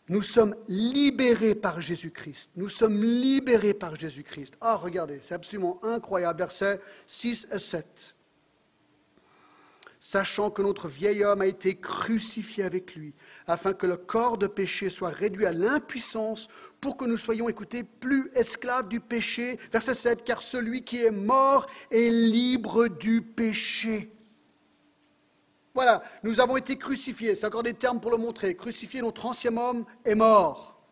nous sommes libérés par Jésus-Christ. Nous sommes libérés par Jésus-Christ. Ah, regardez, c'est absolument incroyable. Versets 6 et 7 sachant que notre vieil homme a été crucifié avec lui, afin que le corps de péché soit réduit à l'impuissance, pour que nous soyons, écoutés, plus esclaves du péché. Verset 7, car celui qui est mort est libre du péché. Voilà, nous avons été crucifiés, c'est encore des termes pour le montrer. Crucifié, notre ancien homme est mort.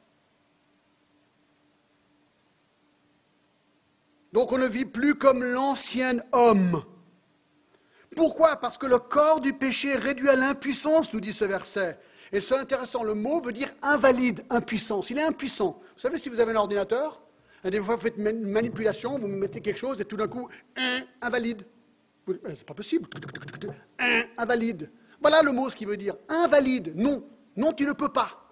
Donc on ne vit plus comme l'ancien homme. Pourquoi? Parce que le corps du péché est réduit à l'impuissance, nous dit ce verset. Et c'est intéressant, le mot veut dire invalide, impuissance. Il est impuissant. Vous savez, si vous avez un ordinateur, des fois vous faites une manipulation, vous mettez quelque chose et tout d'un coup, invalide. C'est pas possible. Invalide. Voilà le mot ce qui veut dire. Invalide. Non. Non, tu ne peux pas.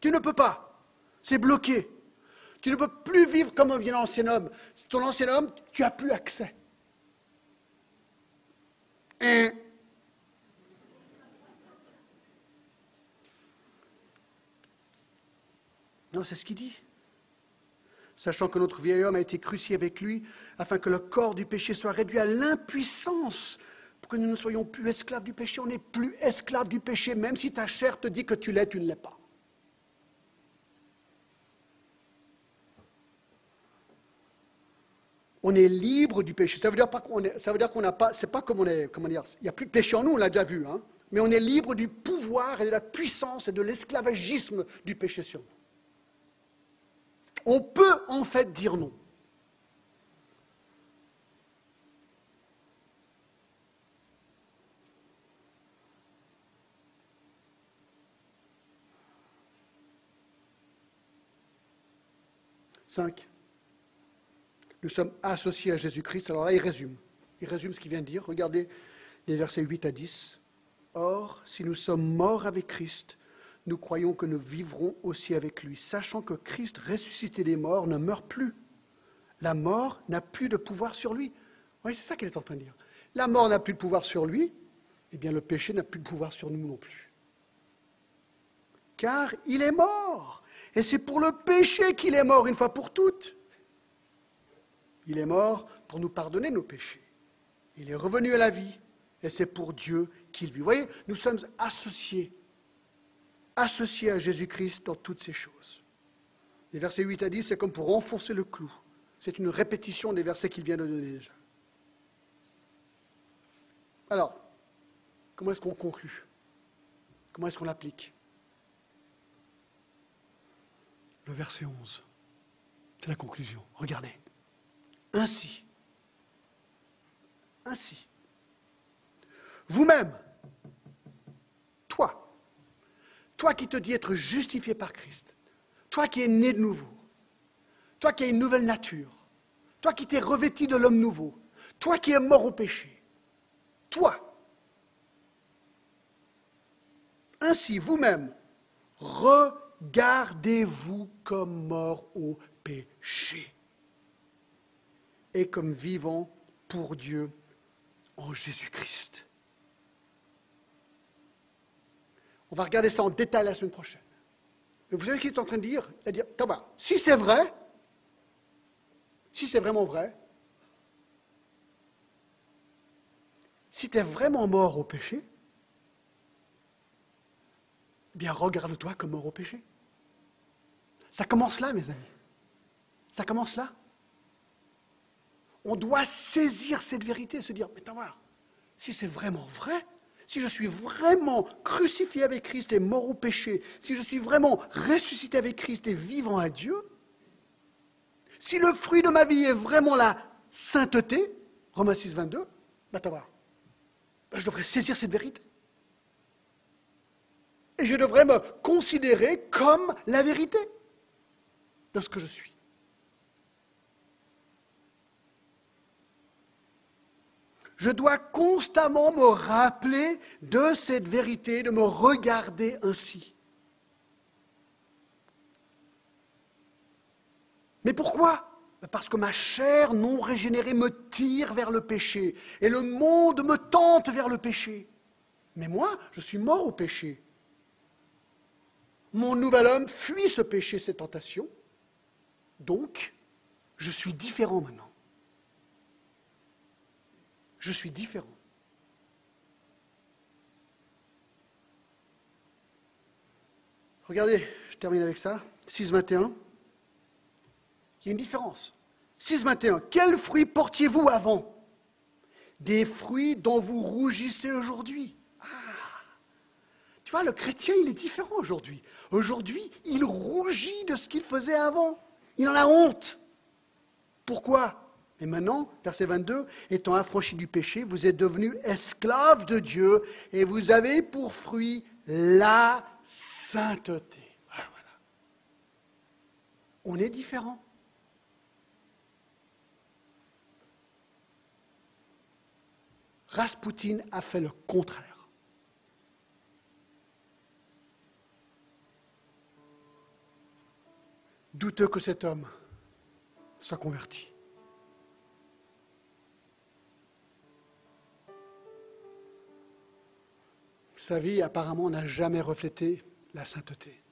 Tu ne peux pas. C'est bloqué. Tu ne peux plus vivre comme un ancien homme. Ton ancien homme, tu n'as plus accès. Non, c'est ce qu'il dit. Sachant que notre vieil homme a été crucifié avec lui, afin que le corps du péché soit réduit à l'impuissance, pour que nous ne soyons plus esclaves du péché. On n'est plus esclaves du péché, même si ta chair te dit que tu l'es, tu ne l'es pas. On est libre du péché. Ça veut dire pas qu'on ça veut dire qu'on n'a pas, c'est pas comme on est, comment dire, il n'y a plus de péché en nous, on l'a déjà vu, hein, mais on est libre du pouvoir et de la puissance et de l'esclavagisme du péché sur nous. On peut en fait dire non. Cinq. Nous sommes associés à Jésus-Christ. Alors là, il résume. Il résume ce qu'il vient de dire. Regardez les versets 8 à 10. Or, si nous sommes morts avec Christ, nous croyons que nous vivrons aussi avec lui, sachant que Christ, ressuscité des morts, ne meurt plus. La mort n'a plus de pouvoir sur lui. Oui, c'est ça qu'il est en train de dire. La mort n'a plus de pouvoir sur lui, eh bien le péché n'a plus de pouvoir sur nous non plus. Car il est mort. Et c'est pour le péché qu'il est mort une fois pour toutes. Il est mort pour nous pardonner nos péchés. Il est revenu à la vie et c'est pour Dieu qu'il vit. Vous voyez, nous sommes associés, associés à Jésus-Christ dans toutes ces choses. Les versets 8 à 10, c'est comme pour enfoncer le clou. C'est une répétition des versets qu'il vient de donner déjà. Alors, comment est-ce qu'on conclut? Comment est-ce qu'on l'applique? Le verset 11, c'est la conclusion. Regardez. Ainsi, ainsi, vous-même, toi, toi qui te dis être justifié par Christ, toi qui es né de nouveau, toi qui as une nouvelle nature, toi qui t'es revêtu de l'homme nouveau, toi qui es mort au péché, toi, ainsi vous-même, gardez-vous comme mort au péché et comme vivant pour Dieu en Jésus-Christ. On va regarder ça en détail la semaine prochaine. Mais vous savez ce qu'il est en train de dire? Il dire, si c'est vrai, si c'est vraiment vrai, si tu es vraiment mort au péché, eh bien regarde-toi comme mort au péché. Ça commence là, mes amis. Ça commence là. On doit saisir cette vérité et se dire, mais voir, si c'est vraiment vrai, si je suis vraiment crucifié avec Christ et mort au péché, si je suis vraiment ressuscité avec Christ et vivant à Dieu, si le fruit de ma vie est vraiment la sainteté, Romains 6, 22, bah, voir, je devrais saisir cette vérité. Et je devrais me considérer comme la vérité de ce que je suis. Je dois constamment me rappeler de cette vérité, de me regarder ainsi. Mais pourquoi? Parce que ma chair non régénérée me tire vers le péché et le monde me tente vers le péché. Mais moi, je suis mort au péché. Mon nouvel homme fuit ce péché, cette tentation. Donc, je suis différent maintenant je suis différent. Regardez, je termine avec ça. 6.21. Il y a une différence. 6.21. Quels fruits portiez-vous avant? Des fruits dont vous rougissez aujourd'hui. Ah. Tu vois, le chrétien, il est différent aujourd'hui. Aujourd'hui, il rougit de ce qu'il faisait avant. Il en a honte. Pourquoi? Et maintenant, verset 22, étant affranchi du péché, vous êtes devenus esclaves de Dieu et vous avez pour fruit la sainteté. Ah, On est différent. Rasputin a fait le contraire. Douteux que cet homme soit converti. Sa vie apparemment n'a jamais reflété la sainteté.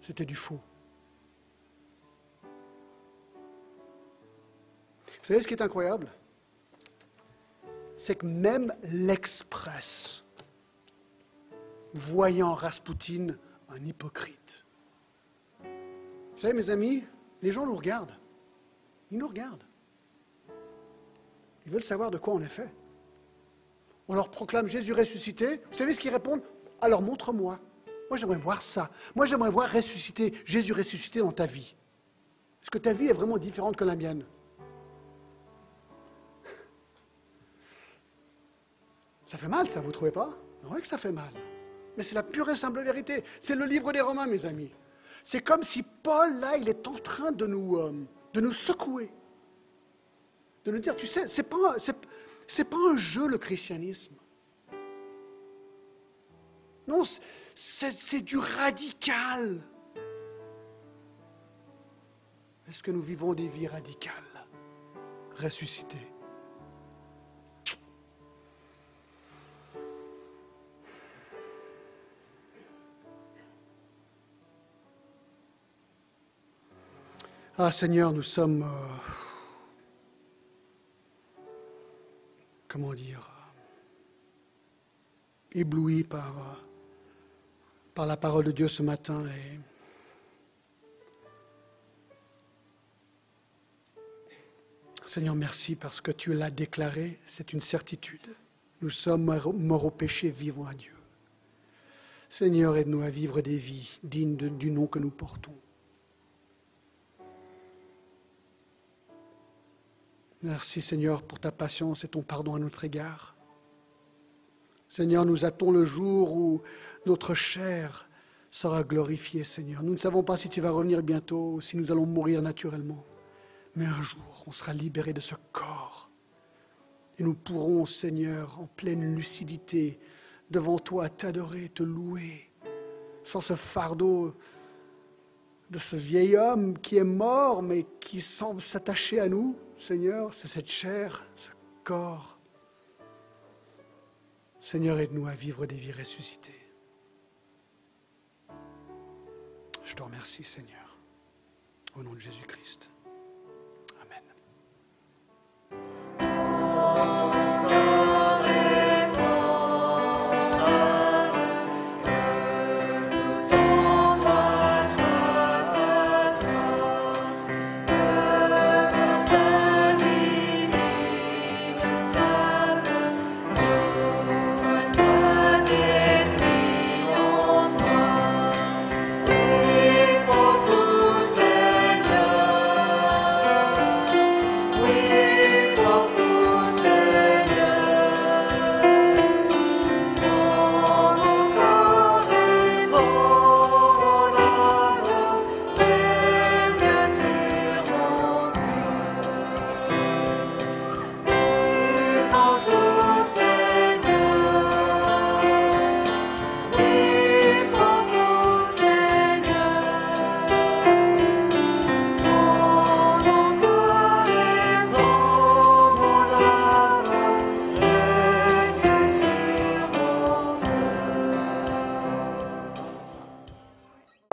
C'était du faux. Vous savez ce qui est incroyable? C'est que même l'Express, voyant Rasputin un hypocrite, vous savez mes amis, les gens nous regardent. Ils nous regardent. Ils veulent savoir de quoi on est fait. On leur proclame Jésus ressuscité. Vous savez ce qu'ils répondent? Alors montre-moi. Moi, j'aimerais voir ça. Moi, j'aimerais voir ressusciter, Jésus ressuscité dans ta vie. Est-ce que ta vie est vraiment différente que la mienne? Ça fait mal, ça, vous ne trouvez pas? Oui que ça fait mal. Mais c'est la pure et simple vérité. C'est le livre des Romains, mes amis. C'est comme si Paul, là, il est en train de nous, euh, de nous secouer. De nous dire, tu sais, c'est pas, n'est pas un jeu le christianisme. Non, c'est du radical. Est-ce que nous vivons des vies radicales, ressuscitées? Ah Seigneur, nous sommes... Euh, comment dire, ébloui par, par la parole de Dieu ce matin. Et Seigneur, merci parce que tu l'as déclaré, c'est une certitude. Nous sommes morts au péché, vivons à Dieu. Seigneur, aide-nous à vivre des vies dignes du nom que nous portons. Merci Seigneur pour ta patience et ton pardon à notre égard. Seigneur, nous attendons le jour où notre chair sera glorifiée, Seigneur. Nous ne savons pas si tu vas revenir bientôt ou si nous allons mourir naturellement. Mais un jour, on sera libéré de ce corps. Et nous pourrons, Seigneur, en pleine lucidité, devant toi, t'adorer, te louer, sans ce fardeau de ce vieil homme qui est mort, mais qui semble s'attacher à nous, Seigneur, c'est cette chair, ce corps. Seigneur, aide-nous à vivre des vies ressuscitées. Je te remercie, Seigneur, au nom de Jésus-Christ. Amen.